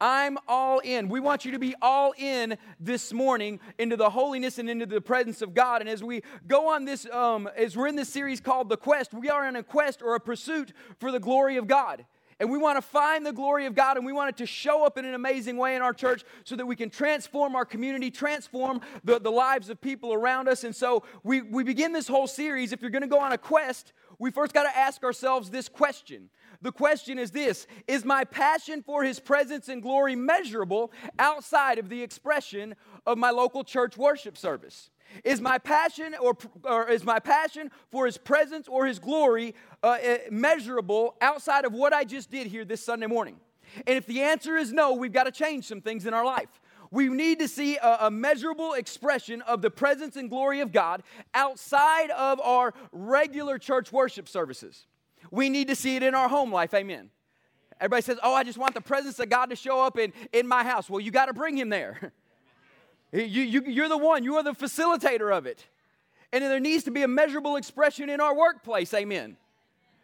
I'm all in. We want you to be all in this morning into the holiness and into the presence of God. And as we go on this, um, as we're in this series called The Quest, we are in a quest or a pursuit for the glory of God. And we want to find the glory of God and we want it to show up in an amazing way in our church so that we can transform our community, transform the, the lives of people around us. And so we, we begin this whole series. If you're going to go on a quest, we first got to ask ourselves this question the question is this Is my passion for his presence and glory measurable outside of the expression of my local church worship service? Is my passion or, or is my passion for his presence or his glory uh, eh, measurable outside of what I just did here this Sunday morning? And if the answer is no, we've got to change some things in our life. We need to see a, a, measurable expression of the presence and glory of God outside of our regular church worship services. We need to see it in our home life. Amen. Everybody says, Oh, I just want the presence of God to show up in, in my house. Well, you got to bring him there. you, you, you're the one, you are the facilitator of it. And there needs to be a measurable expression in our workplace. Amen.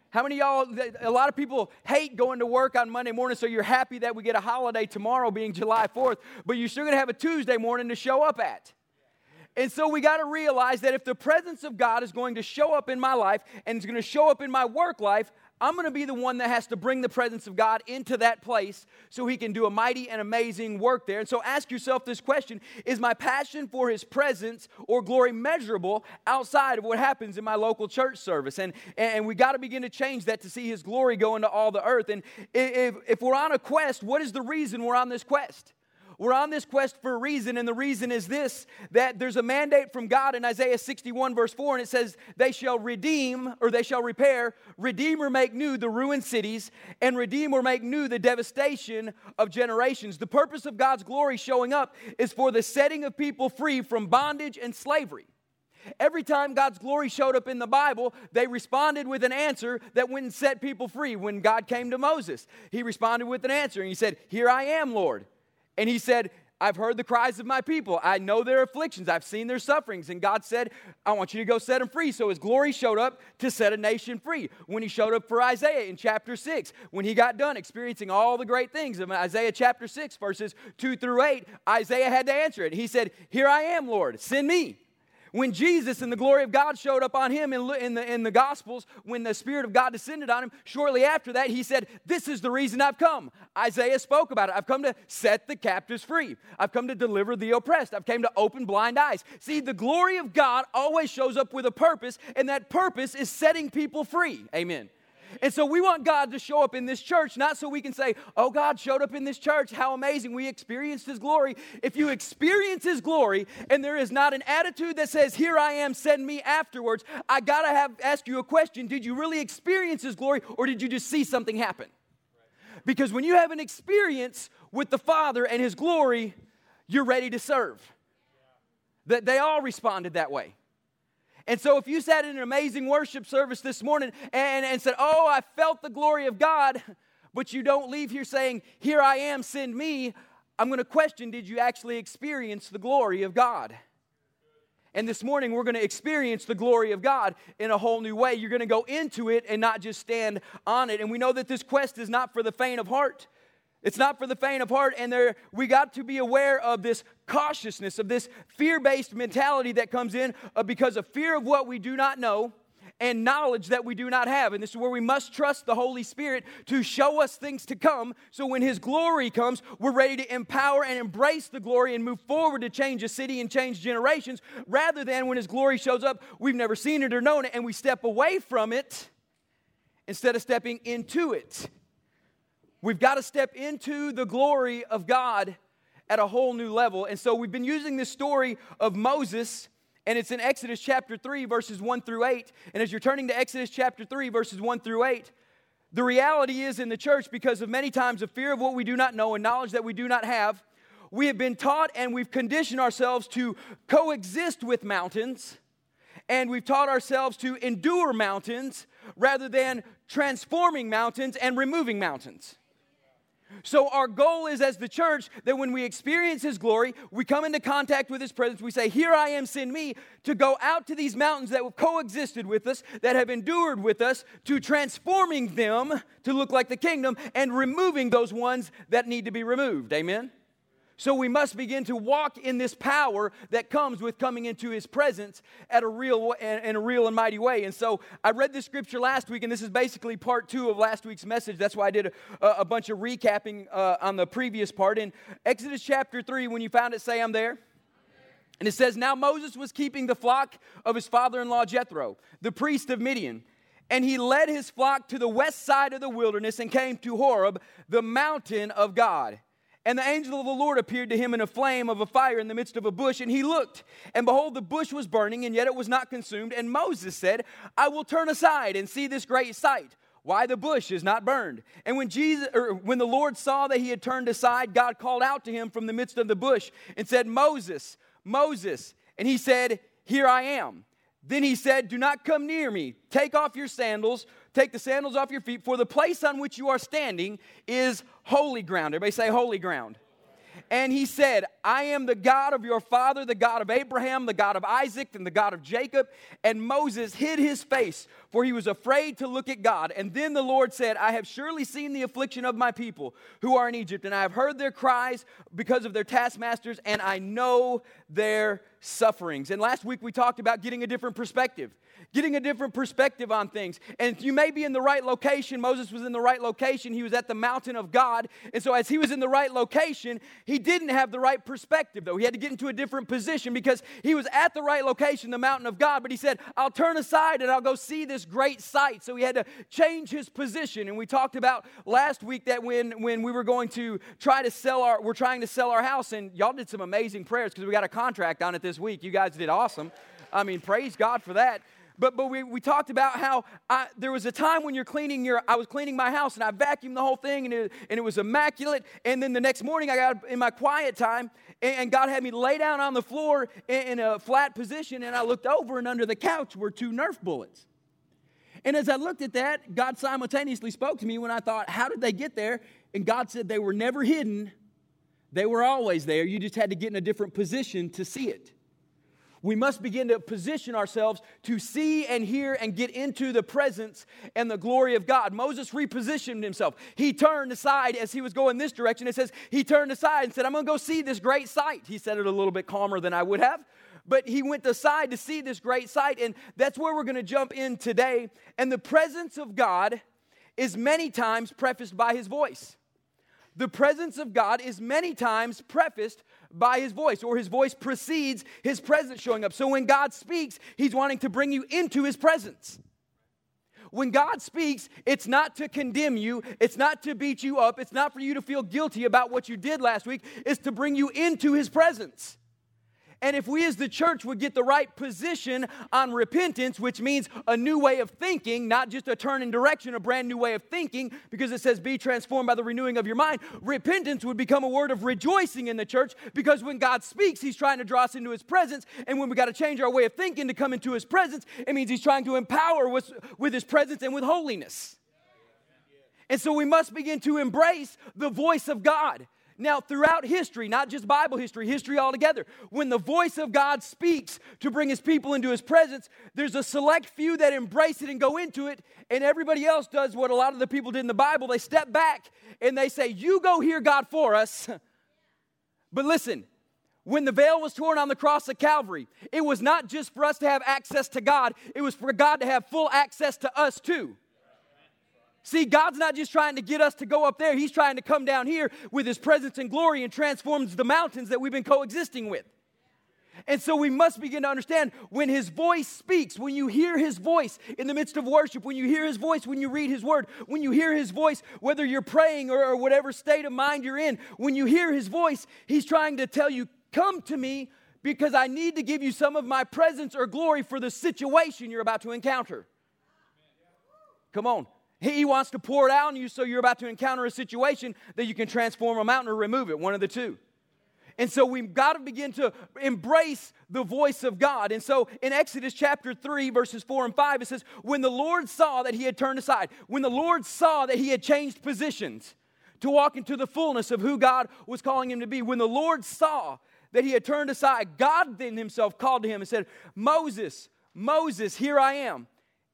How many y'all, a lot of people hate going to work on Monday morning, so you're happy that we get a holiday tomorrow being July 4th, but you're still gonna have a Tuesday morning to show up at. And so we got to realize that if the presence of God is going to show up in my life and it's going to show up in my work life, I'm going to be the one that has to bring the presence of God into that place so he can do a mighty and amazing work there. And so ask yourself this question Is my passion for his presence or glory measurable outside of what happens in my local church service? And, and we got to begin to change that to see his glory go into all the earth. And if, if we're on a quest, what is the reason we're on this quest? We're on this quest for a reason, and the reason is this that there's a mandate from God in Isaiah 61, verse 4, and it says, They shall redeem, or they shall repair, redeem or make new the ruined cities, and redeem or make new the devastation of generations. The purpose of God's glory showing up is for the setting of people free from bondage and slavery. Every time God's glory showed up in the Bible, they responded with an answer that wouldn't set people free. When God came to Moses, he responded with an answer and he said, Here I am, Lord. And he said, I've heard the cries of my people. I know their afflictions. I've seen their sufferings. And God said, I want you to go set them free. So his glory showed up to set a nation free. When he showed up for Isaiah in chapter 6, when he got done experiencing all the great things of Isaiah chapter 6, verses 2 through 8, Isaiah had to answer it. He said, Here I am, Lord, send me. When Jesus and the glory of God showed up on him in, the, in the Gospels, when the Spirit of God descended on him, shortly after that, he said, This is the reason I've come. Isaiah spoke about it. I've come to set the captives free. I've come to deliver the oppressed. I've come to open blind eyes. See, the glory of God always shows up with a purpose, and that purpose is setting people free. Amen. And so we want God to show up in this church, not so we can say, oh, God showed up in this church. How amazing. We experienced His glory. If you experience His glory and there is not an attitude that says, here I am, send me afterwards, I got to have ask you a question. Did you really experience His glory or did you just see something happen? Because when you have an experience with the Father and His glory, you're ready to serve. That they all responded that way. And so, if you sat in an amazing worship service this morning and, and said, Oh, I felt the glory of God, but you don't leave here saying, Here I am, send me, I'm going to question, Did you actually experience the glory of God? And this morning, we're going to experience the glory of God in a whole new way. You're going to go into it and not just stand on it. And we know that this quest is not for the faint of heart. It's not for the faint of heart, and there we got to be aware of this cautiousness, of this fear-based mentality that comes in uh, because of fear of what we do not know and knowledge that we do not have. And this is where we must trust the Holy Spirit to show us things to come. So when His glory comes, we're ready to empower and embrace the glory and move forward to change a city and change generations, rather than when His glory shows up, we've never seen it or known it, and we step away from it instead of stepping into it. We've got to step into the glory of God at a whole new level. And so we've been using this story of Moses, and it's in Exodus chapter 3, verses 1 through 8. And as you're turning to Exodus chapter 3, verses 1 through 8, the reality is in the church, because of many times of fear of what we do not know and knowledge that we do not have, we have been taught and we've conditioned ourselves to coexist with mountains, and we've taught ourselves to endure mountains rather than transforming mountains and removing mountains. So, our goal is as the church that when we experience His glory, we come into contact with His presence, we say, Here I am, send me, to go out to these mountains that have coexisted with us, that have endured with us, to transforming them to look like the kingdom and removing those ones that need to be removed. Amen? So we must begin to walk in this power that comes with coming into his presence at a real in a real and mighty way. And so I read this scripture last week, and this is basically part two of last week's message. That's why I did a, a bunch of recapping uh, on the previous part. In Exodus chapter three, when you found it, say I'm there. And it says, Now Moses was keeping the flock of his father in law Jethro, the priest of Midian. And he led his flock to the west side of the wilderness and came to Horeb, the mountain of God. And the angel of the Lord appeared to him in a flame of a fire in the midst of a bush. And he looked, and behold, the bush was burning, and yet it was not consumed. And Moses said, I will turn aside and see this great sight why the bush is not burned. And when Jesus or when the Lord saw that he had turned aside, God called out to him from the midst of the bush and said, "Moses, Moses." And he said, "Here I am." Then he said, Do not come near me. Take off your sandals, take the sandals off your feet, for the place on which you are standing is holy ground. Everybody say holy ground. And he said, I am the God of your father, the God of Abraham, the God of Isaac, and the God of Jacob. And Moses hid his face, for he was afraid to look at God. And then the Lord said, I have surely seen the affliction of my people who are in Egypt, and I have heard their cries because of their taskmasters, and I know their sufferings. And last week we talked about getting a different perspective getting a different perspective on things. And you may be in the right location. Moses was in the right location. He was at the mountain of God. And so, as he was in the right location, he didn't have the right perspective, though. He had to get into a different position because he was at the right location, the mountain of God. But he said, I'll turn aside and I'll go see this great sight. So, he had to change his position. And we talked about last week that when, when we were going to try to sell our, we're trying to sell our house, and y'all did some amazing prayers because we got a contract on it this week. You guys did awesome. I mean, praise God for that. But, but we, we talked about how I, there was a time when you're cleaning your, I was cleaning my house and I vacuumed the whole thing and it, and it was immaculate. And then the next morning I got in my quiet time and, and God had me lay down on the floor in, in a flat position and I looked over and under the couch were two Nerf bullets. And as I looked at that, God simultaneously spoke to me when I thought, how did they get there? And God said they were never hidden, they were always there. You just had to get in a different position to see it we must begin to position ourselves to see and hear and get into the presence and the glory of God. Moses repositioned himself. He turned aside as he was going this direction. It says he turned aside and said, I'm going to go see this great sight. He said it a little bit calmer than I would have, but he went aside to see this great sight. And that's where we're going to jump in today. And the presence of God is many times prefaced by his voice. The presence of God is many times prefaced by his voice, or his voice precedes his presence showing up. So when God speaks, he's wanting to bring you into his presence. When God speaks, it's not to condemn you, it's not to beat you up, it's not for you to feel guilty about what you did last week, it's to bring you into his presence. And if we as the church would get the right position on repentance, which means a new way of thinking, not just a turn in direction, a brand new way of thinking, because it says be transformed by the renewing of your mind, repentance would become a word of rejoicing in the church because when God speaks, He's trying to draw us into His presence. And when we got to change our way of thinking to come into His presence, it means He's trying to empower us with His presence and with holiness. And so we must begin to embrace the voice of God. Now, throughout history, not just Bible history, history altogether, when the voice of God speaks to bring his people into his presence, there's a select few that embrace it and go into it, and everybody else does what a lot of the people did in the Bible. They step back and they say, You go hear God for us. but listen, when the veil was torn on the cross of Calvary, it was not just for us to have access to God, it was for God to have full access to us too. See, God's not just trying to get us to go up there, He's trying to come down here with His presence and glory and transforms the mountains that we've been coexisting with. And so we must begin to understand when His voice speaks, when you hear His voice in the midst of worship, when you hear His voice, when you read His word, when you hear His voice, whether you're praying or, or whatever state of mind you're in, when you hear His voice, He's trying to tell you, Come to me because I need to give you some of my presence or glory for the situation you're about to encounter. Come on. He wants to pour it out on you so you're about to encounter a situation that you can transform a mountain or remove it, one of the two. And so we've got to begin to embrace the voice of God. And so in Exodus chapter 3, verses 4 and 5, it says, When the Lord saw that he had turned aside, when the Lord saw that he had changed positions to walk into the fullness of who God was calling him to be. When the Lord saw that he had turned aside, God then himself called to him and said, Moses, Moses, here I am.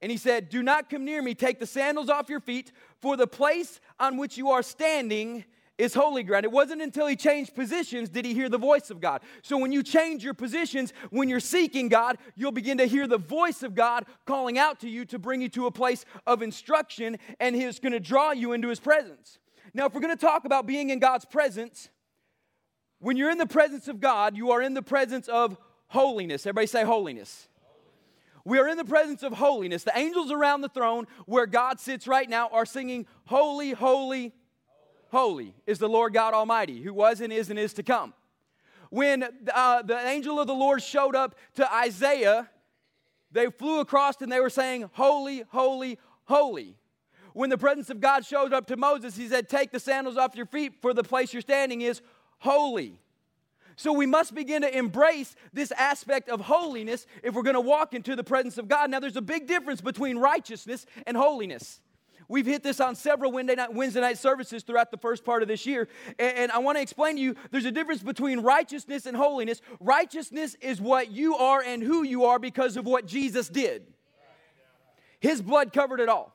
And he said, Do not come near me. Take the sandals off your feet, for the place on which you are standing is holy ground. It wasn't until he changed positions did he hear the voice of God. So when you change your positions, when you're seeking God, you'll begin to hear the voice of God calling out to you to bring you to a place of instruction, and he's going to draw you into his presence. Now, if we're going to talk about being in God's presence, when you're in the presence of God, you are in the presence of holiness. Everybody say holiness. We are in the presence of holiness. The angels around the throne where God sits right now are singing, Holy, holy, holy is the Lord God Almighty, who was and is and is to come. When uh, the angel of the Lord showed up to Isaiah, they flew across and they were saying, Holy, holy, holy. When the presence of God showed up to Moses, he said, Take the sandals off your feet, for the place you're standing is holy. So we must begin to embrace this aspect of holiness if we're going to walk into the presence of God. Now, there's a big difference between righteousness and holiness. We've hit this on several Wednesday night, Wednesday night services throughout the first part of this year. And, and I want to explain to you there's a difference between righteousness and holiness. Righteousness is what you are and who you are because of what Jesus did. His blood covered it all.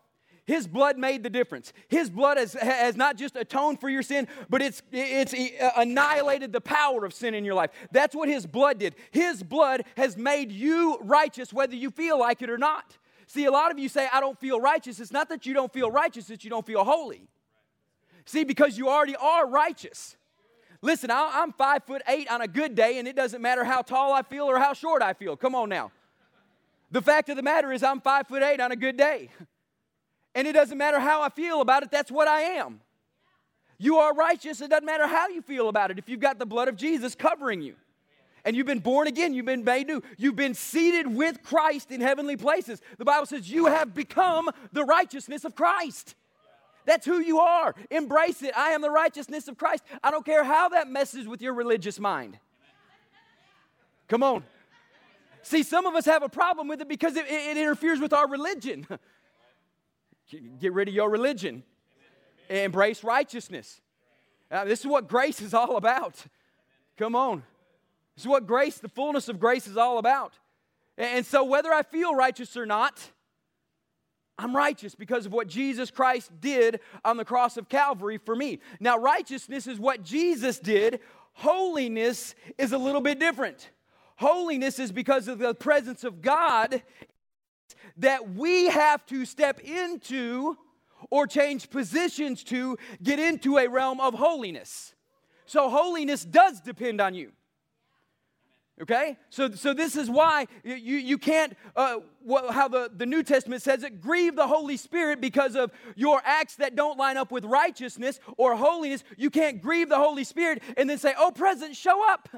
His blood made the difference. His blood has, has not just atoned for your sin, but it's, it's uh, annihilated the power of sin in your life. That's what His blood did. His blood has made you righteous, whether you feel like it or not. See, a lot of you say, I don't feel righteous. It's not that you don't feel righteous, it's you don't feel holy. See, because you already are righteous. Listen, I'm five foot eight on a good day, and it doesn't matter how tall I feel or how short I feel. Come on now. The fact of the matter is, I'm five foot eight on a good day. And it doesn't matter how I feel about it, that's what I am. You are righteous, it doesn't matter how you feel about it if you've got the blood of Jesus covering you and you've been born again, you've been made new, you've been seated with Christ in heavenly places. The Bible says you have become the righteousness of Christ. That's who you are. Embrace it. I am the righteousness of Christ. I don't care how that messes with your religious mind. Come on. See, some of us have a problem with it because it, it interferes with our religion. Get rid of your religion, embrace righteousness. Uh, this is what grace is all about. Come on. This is what grace, the fullness of grace, is all about. And so, whether I feel righteous or not, I'm righteous because of what Jesus Christ did on the cross of Calvary for me. Now, righteousness is what Jesus did, holiness is a little bit different. Holiness is because of the presence of God that we have to step into or change positions to get into a realm of holiness. So, holiness does depend on you. Okay? So, so this is why you, you can't, uh, how the, the New Testament says it, grieve the Holy Spirit because of your acts that don't line up with righteousness or holiness. You can't grieve the Holy Spirit and then say, oh, present, show up.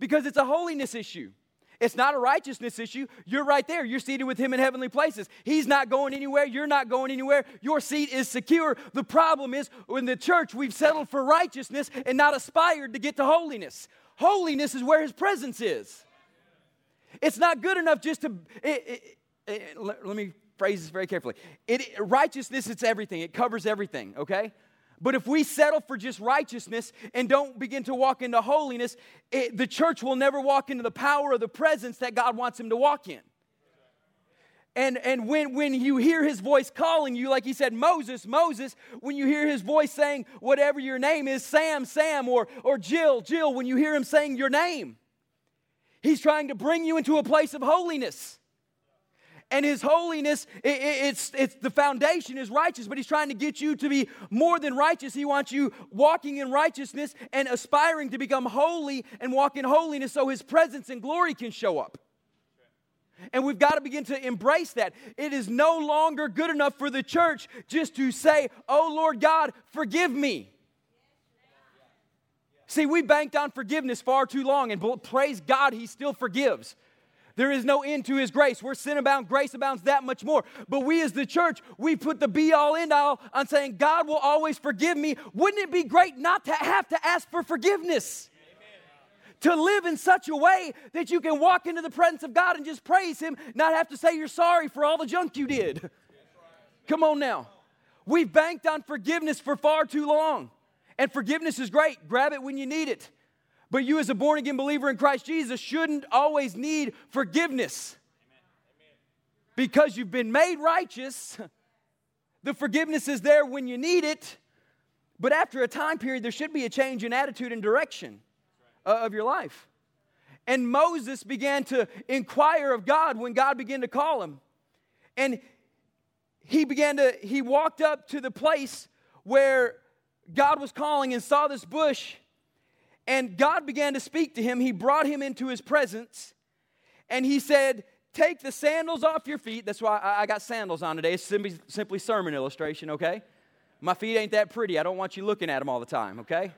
Because it's a holiness issue. It's not a righteousness issue. You're right there. You're seated with Him in heavenly places. He's not going anywhere. You're not going anywhere. Your seat is secure. The problem is, in the church, we've settled for righteousness and not aspired to get to holiness. Holiness is where His presence is. It's not good enough just to. It, it, it, let, let me phrase this very carefully. righteousness, it's everything, it covers everything, okay? But if we settle for just righteousness and don't begin to walk into holiness, the church will never walk into the power of the presence that God wants him to walk in. And, and when, when you hear his voice calling you, like he said, Moses, Moses, when you hear his voice saying whatever your name is, Sam, Sam, or, or Jill, Jill, when you hear him saying your name, he's trying to bring you into a place of holiness. And his holiness, it, it, it's, it's the foundation is righteous, but he's trying to get you to be more than righteous. He wants you walking in righteousness and aspiring to become holy and walk in holiness so his presence and glory can show up. And we've got to begin to embrace that. It is no longer good enough for the church just to say, Oh Lord God, forgive me. See, we banked on forgiveness far too long, and praise God, He still forgives. There is no end to His grace. Where sin abounds, grace abounds that much more. But we as the church, we put the be all end all on saying, God will always forgive me. Wouldn't it be great not to have to ask for forgiveness? to live in such a way that you can walk into the presence of God and just praise Him, not have to say you're sorry for all the junk you did. Come on now. We've banked on forgiveness for far too long. And forgiveness is great, grab it when you need it. But you, as a born again believer in Christ Jesus, shouldn't always need forgiveness. Because you've been made righteous, the forgiveness is there when you need it. But after a time period, there should be a change in attitude and direction uh, of your life. And Moses began to inquire of God when God began to call him. And he began to, he walked up to the place where God was calling and saw this bush. And God began to speak to him. He brought him into his presence. And he said, Take the sandals off your feet. That's why I got sandals on today. It's simply, simply sermon illustration, okay? My feet ain't that pretty. I don't want you looking at them all the time, okay?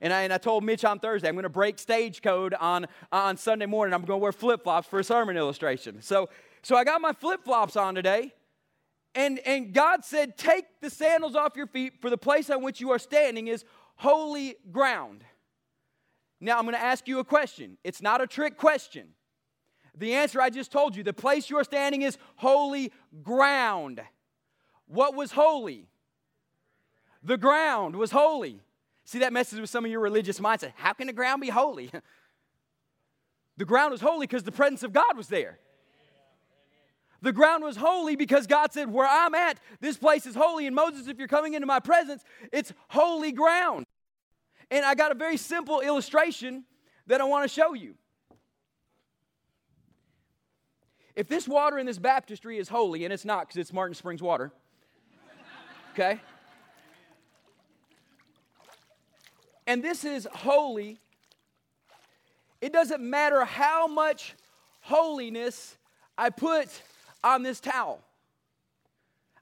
And I, and I told Mitch on Thursday, I'm going to break stage code on, on Sunday morning. I'm going to wear flip flops for a sermon illustration. So, so I got my flip flops on today. And, and God said, Take the sandals off your feet, for the place on which you are standing is holy ground. Now, I'm going to ask you a question. It's not a trick question. The answer I just told you the place you are standing is holy ground. What was holy? The ground was holy. See that message with some of your religious mindset. How can the ground be holy? the ground was holy because the presence of God was there. The ground was holy because God said, Where I'm at, this place is holy. And Moses, if you're coming into my presence, it's holy ground. And I got a very simple illustration that I want to show you. If this water in this baptistry is holy, and it's not because it's Martin Springs water, okay? And this is holy. It doesn't matter how much holiness I put on this towel.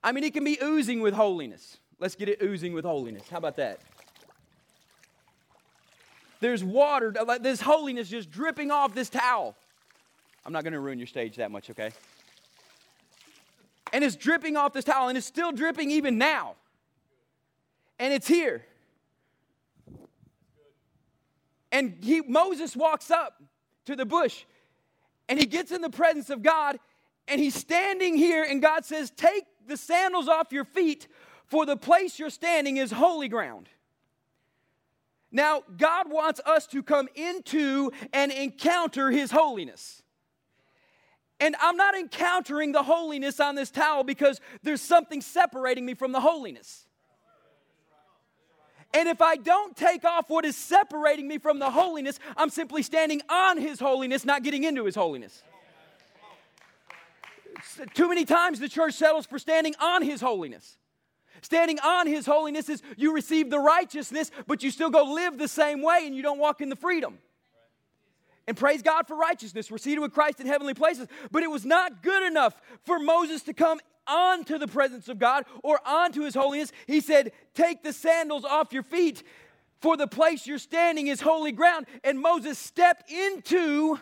I mean, it can be oozing with holiness. Let's get it oozing with holiness. How about that? There's water, like this holiness just dripping off this towel. I'm not going to ruin your stage that much, okay? And it's dripping off this towel, and it's still dripping even now. And it's here. And he, Moses walks up to the bush, and he gets in the presence of God, and he's standing here, and God says, Take the sandals off your feet, for the place you're standing is holy ground. Now, God wants us to come into and encounter His holiness. And I'm not encountering the holiness on this towel because there's something separating me from the holiness. And if I don't take off what is separating me from the holiness, I'm simply standing on His holiness, not getting into His holiness. Too many times the church settles for standing on His holiness. Standing on His holiness is you receive the righteousness, but you still go live the same way and you don't walk in the freedom. And praise God for righteousness. We're seated with Christ in heavenly places. But it was not good enough for Moses to come onto the presence of God or onto his holiness. He said, Take the sandals off your feet, for the place you're standing is holy ground. And Moses stepped into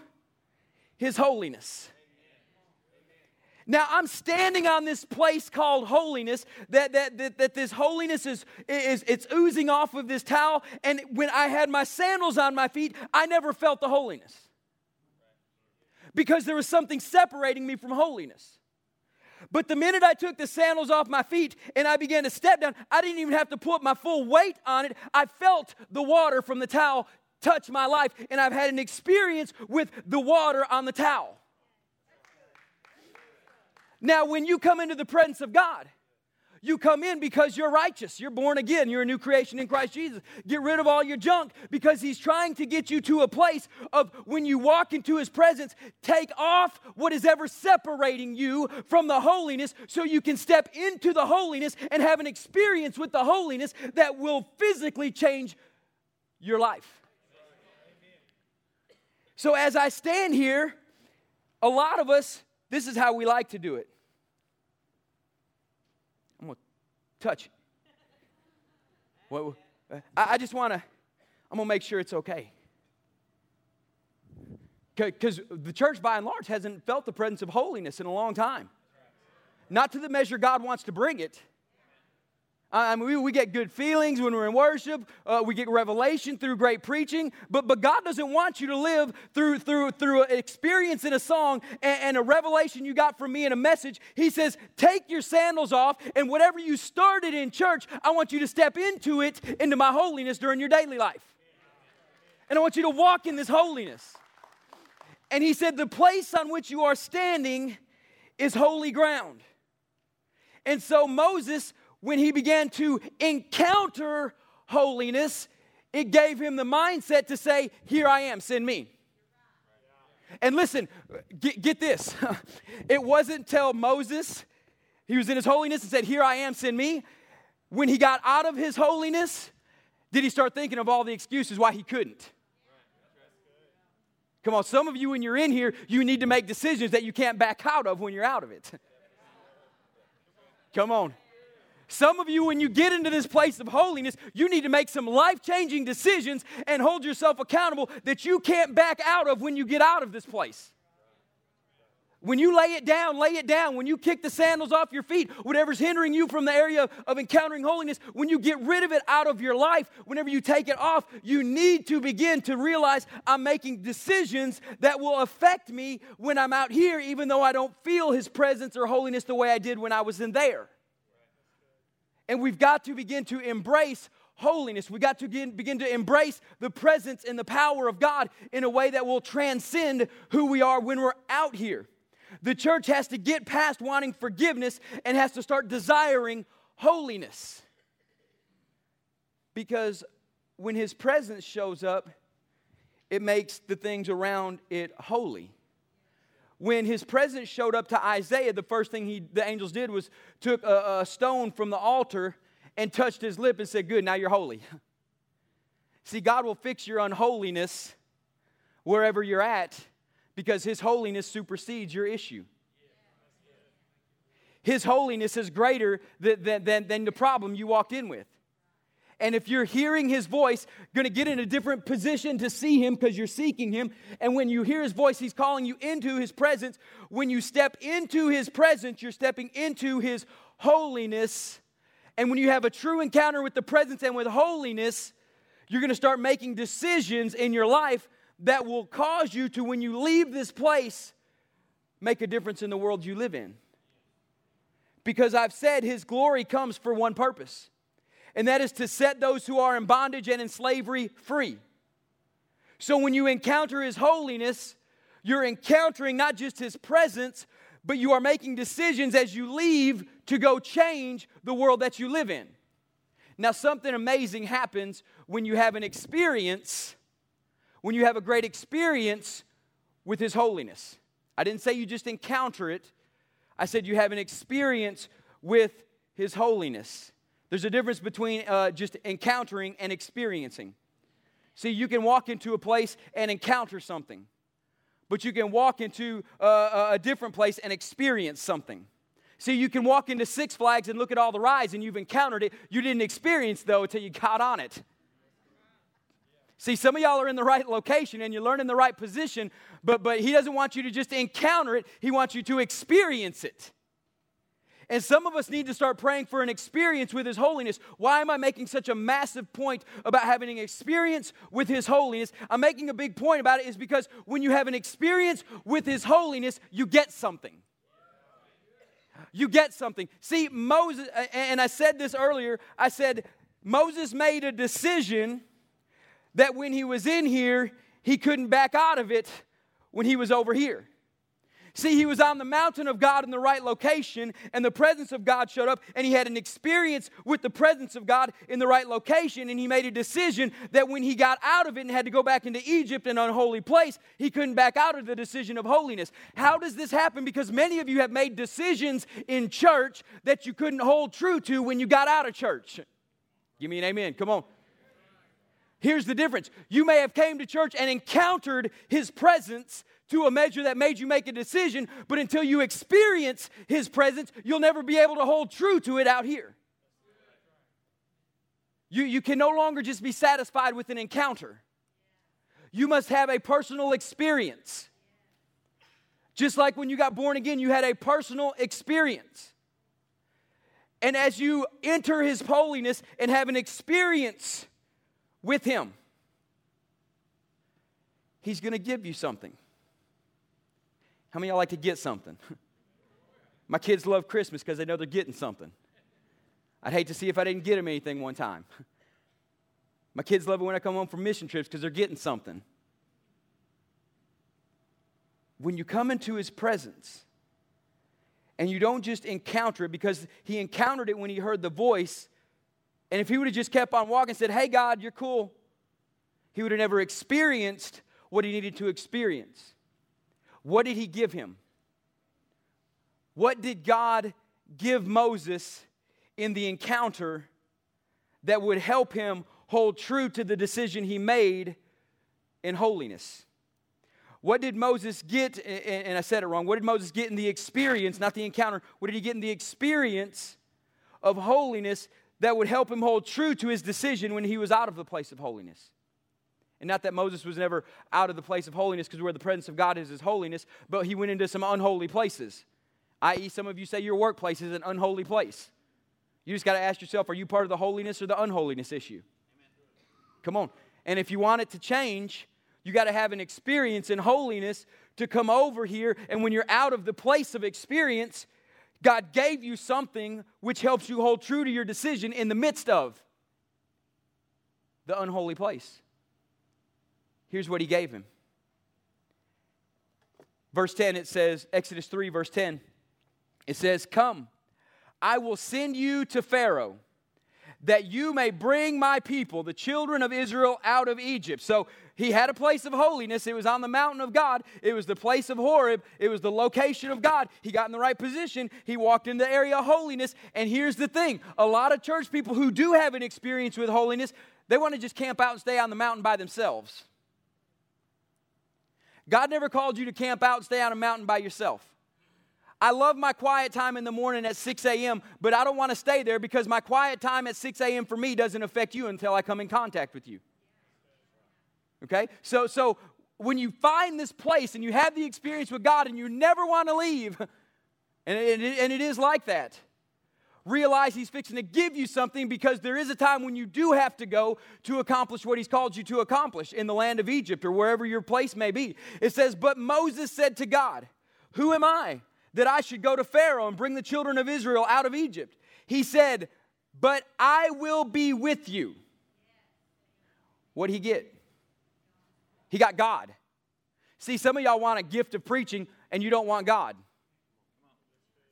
his holiness. Now I'm standing on this place called holiness, that, that, that, that, this holiness is, is it's oozing off of this towel. And when I had my sandals on my feet, I never felt the holiness. Because there was something separating me from holiness. But the minute I took the sandals off my feet and I began to step down, I didn't even have to put my full weight on it. I felt the water from the towel touch my life, and I've had an experience with the water on the towel. Now, when you come into the presence of God, you come in because you're righteous. You're born again. You're a new creation in Christ Jesus. Get rid of all your junk because He's trying to get you to a place of when you walk into His presence, take off what is ever separating you from the holiness so you can step into the holiness and have an experience with the holiness that will physically change your life. So, as I stand here, a lot of us this is how we like to do it. I'm going to touch it. Well, I just want to, I'm going to make sure it's okay. Because the church, by and large, hasn't felt the presence of holiness in a long time. Not to the measure God wants to bring it. I mean, we, we get good feelings when we're in worship. Uh, we get revelation through great preaching. But, but God doesn't want you to live through, through, through an experience in a song and, and a revelation you got from me in a message. He says, take your sandals off, and whatever you started in church, I want you to step into it, into my holiness during your daily life. And I want you to walk in this holiness. And he said, the place on which you are standing is holy ground. And so Moses when he began to encounter holiness, it gave him the mindset to say, Here I am, send me. And listen, get, get this. it wasn't till Moses, he was in his holiness and said, Here I am, send me. When he got out of his holiness, did he start thinking of all the excuses why he couldn't? Come on, some of you, when you're in here, you need to make decisions that you can't back out of when you're out of it. Come on. Some of you, when you get into this place of holiness, you need to make some life changing decisions and hold yourself accountable that you can't back out of when you get out of this place. When you lay it down, lay it down. When you kick the sandals off your feet, whatever's hindering you from the area of encountering holiness, when you get rid of it out of your life, whenever you take it off, you need to begin to realize I'm making decisions that will affect me when I'm out here, even though I don't feel His presence or holiness the way I did when I was in there. And we've got to begin to embrace holiness. We've got to begin, begin to embrace the presence and the power of God in a way that will transcend who we are when we're out here. The church has to get past wanting forgiveness and has to start desiring holiness. Because when his presence shows up, it makes the things around it holy when his presence showed up to Isaiah, the first thing he, the angels did was took a, a stone from the altar and touched his lip and said, Good, now you're holy. See, God will fix your unholiness wherever you're at because his holiness supersedes your issue. His holiness is greater than, than, than the problem you walked in with. And if you're hearing his voice, going to get in a different position to see him because you're seeking him. And when you hear his voice, he's calling you into his presence. When you step into his presence, you're stepping into his holiness. And when you have a true encounter with the presence and with holiness, you're going to start making decisions in your life that will cause you to, when you leave this place, make a difference in the world you live in. Because I've said his glory comes for one purpose and that is to set those who are in bondage and in slavery free. So when you encounter His holiness, you're encountering not just His presence, but you are making decisions as you leave to go change the world that you live in. Now, something amazing happens when you have an experience, when you have a great experience with His holiness. I didn't say you just encounter it, I said you have an experience with His holiness. There's a difference between uh, just encountering and experiencing. See, you can walk into a place and encounter something, but you can walk into uh, a different place and experience something. See, you can walk into Six Flags and look at all the rides and you've encountered it. You didn't experience, though, until you got on it. See, some of y'all are in the right location and you're learning the right position, but, but he doesn't want you to just encounter it, he wants you to experience it. And some of us need to start praying for an experience with His holiness. Why am I making such a massive point about having an experience with His holiness? I'm making a big point about it is because when you have an experience with His holiness, you get something. You get something. See, Moses, and I said this earlier, I said Moses made a decision that when he was in here, he couldn't back out of it when he was over here. See, he was on the mountain of God in the right location, and the presence of God showed up, and he had an experience with the presence of God in the right location, and he made a decision that when he got out of it and had to go back into Egypt, an unholy place, he couldn't back out of the decision of holiness. How does this happen? Because many of you have made decisions in church that you couldn't hold true to when you got out of church. Give me an amen. Come on. Here's the difference. You may have came to church and encountered his presence to a measure that made you make a decision, but until you experience His presence, you'll never be able to hold true to it out here. You, you can no longer just be satisfied with an encounter. You must have a personal experience. Just like when you got born again, you had a personal experience. And as you enter His holiness and have an experience with Him, He's going to give you something. How many y'all like to get something? My kids love Christmas because they know they're getting something. I'd hate to see if I didn't get them anything one time. My kids love it when I come home from mission trips because they're getting something. When you come into his presence and you don't just encounter it because he encountered it when he heard the voice, and if he would have just kept on walking and said, Hey, God, you're cool, he would have never experienced what he needed to experience. What did he give him? What did God give Moses in the encounter that would help him hold true to the decision he made in holiness? What did Moses get? And I said it wrong. What did Moses get in the experience, not the encounter? What did he get in the experience of holiness that would help him hold true to his decision when he was out of the place of holiness? And not that Moses was never out of the place of holiness because where the presence of God is is holiness, but he went into some unholy places. I.e., some of you say your workplace is an unholy place. You just got to ask yourself are you part of the holiness or the unholiness issue? Come on. And if you want it to change, you got to have an experience in holiness to come over here. And when you're out of the place of experience, God gave you something which helps you hold true to your decision in the midst of the unholy place. Here's what he gave him. Verse 10, it says, Exodus 3, verse 10, it says, Come, I will send you to Pharaoh that you may bring my people, the children of Israel, out of Egypt. So he had a place of holiness. It was on the mountain of God. It was the place of Horeb. It was the location of God. He got in the right position. He walked in the area of holiness. And here's the thing a lot of church people who do have an experience with holiness, they want to just camp out and stay on the mountain by themselves. God never called you to camp out and stay on a mountain by yourself. I love my quiet time in the morning at 6 a.m., but I don't want to stay there because my quiet time at 6 a.m. for me doesn't affect you until I come in contact with you. Okay? So, so when you find this place and you have the experience with God and you never want to leave, and it, and it is like that, realize He's fixing to give you something because there is a time when you do have to go to accomplish what He's called you to accomplish in the land of Egypt or wherever your place may be. It says, But Moses said to God, Who am I? that I should go to Pharaoh and bring the children of Israel out of Egypt. He said, But I will be with you. What'd he get? He got God. See, some of y'all want a gift of preaching and you don't want God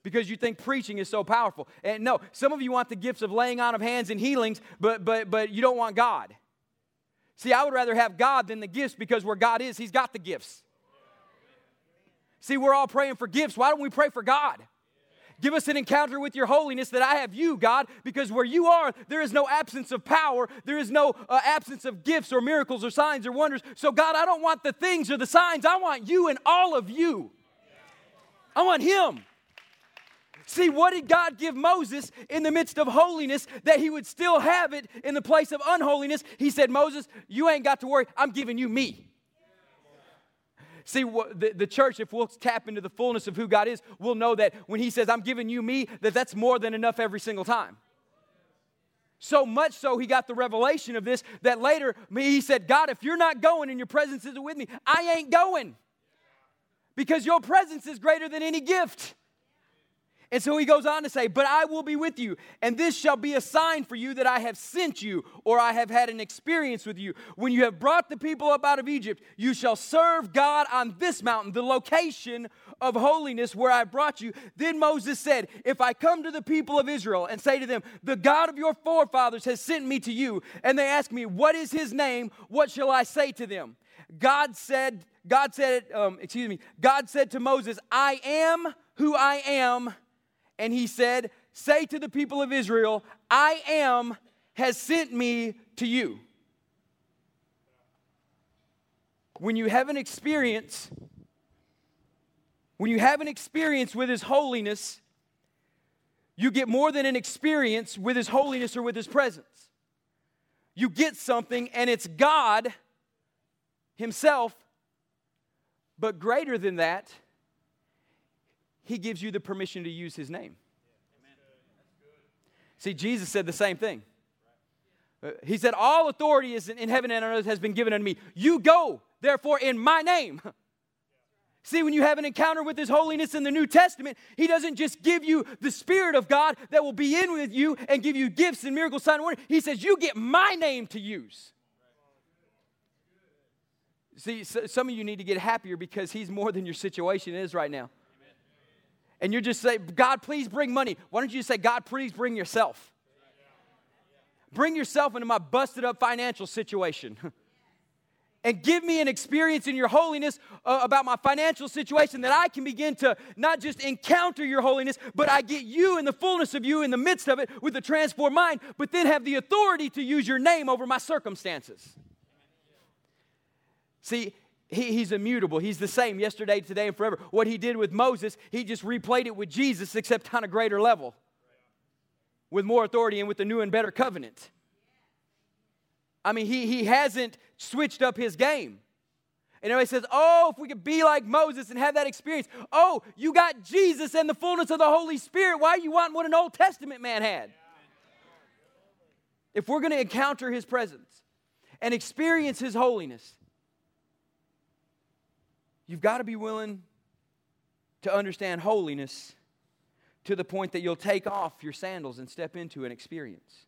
because you think preaching is so powerful. And no, some of you want the gifts of laying on of hands and healings, but but but you don't want God. See, I would rather have God than the gifts because where God is, He's got the gifts. See, we're all praying for gifts. Why don't we pray for God? Give us an encounter with your holiness that I have you, God, because where you are, there is no absence of power. There is no uh, absence of gifts or miracles or signs or wonders. So, God, I don't want the things or the signs. I want you and all of you. I want Him. See, what did God give Moses in the midst of holiness that he would still have it in the place of unholiness? He said, Moses, you ain't got to worry. I'm giving you me. See, the, the church, if we'll tap into the fullness of who God is, we'll know that when He says, I'm giving you me, that that's more than enough every single time. So much so, he got the revelation of this that later he said, God, if you're not going and your presence isn't with me, I ain't going. Because your presence is greater than any gift. And so he goes on to say, But I will be with you, and this shall be a sign for you that I have sent you, or I have had an experience with you. When you have brought the people up out of Egypt, you shall serve God on this mountain, the location of holiness where I brought you. Then Moses said, If I come to the people of Israel and say to them, The God of your forefathers has sent me to you, and they ask me, What is his name? What shall I say to them? God said, God said, um, excuse me, God said to Moses, I am who I am and he said, Say to the people of Israel, I am has sent me to you. When you have an experience, when you have an experience with his holiness, you get more than an experience with his holiness or with his presence. You get something, and it's God himself, but greater than that he gives you the permission to use his name. See, Jesus said the same thing. Uh, he said, All authority is in heaven and on earth has been given unto me. You go, therefore, in my name. See, when you have an encounter with His holiness in the New Testament, He doesn't just give you the Spirit of God that will be in with you and give you gifts and miracle sign and wonder. He says, You get my name to use. See, some of you need to get happier because He's more than your situation is right now. And you're just saying, God, please bring money. Why don't you say, God, please bring yourself? Bring yourself into my busted up financial situation. and give me an experience in your holiness uh, about my financial situation that I can begin to not just encounter your holiness, but I get you in the fullness of you in the midst of it with a transformed mind, but then have the authority to use your name over my circumstances. See, he, he's immutable. He's the same yesterday, today, and forever. What he did with Moses, he just replayed it with Jesus, except on a greater level, with more authority and with a new and better covenant. I mean, he, he hasn't switched up his game. And everybody says, Oh, if we could be like Moses and have that experience. Oh, you got Jesus and the fullness of the Holy Spirit. Why are you wanting what an Old Testament man had? If we're going to encounter his presence and experience his holiness, you've got to be willing to understand holiness to the point that you'll take off your sandals and step into an experience.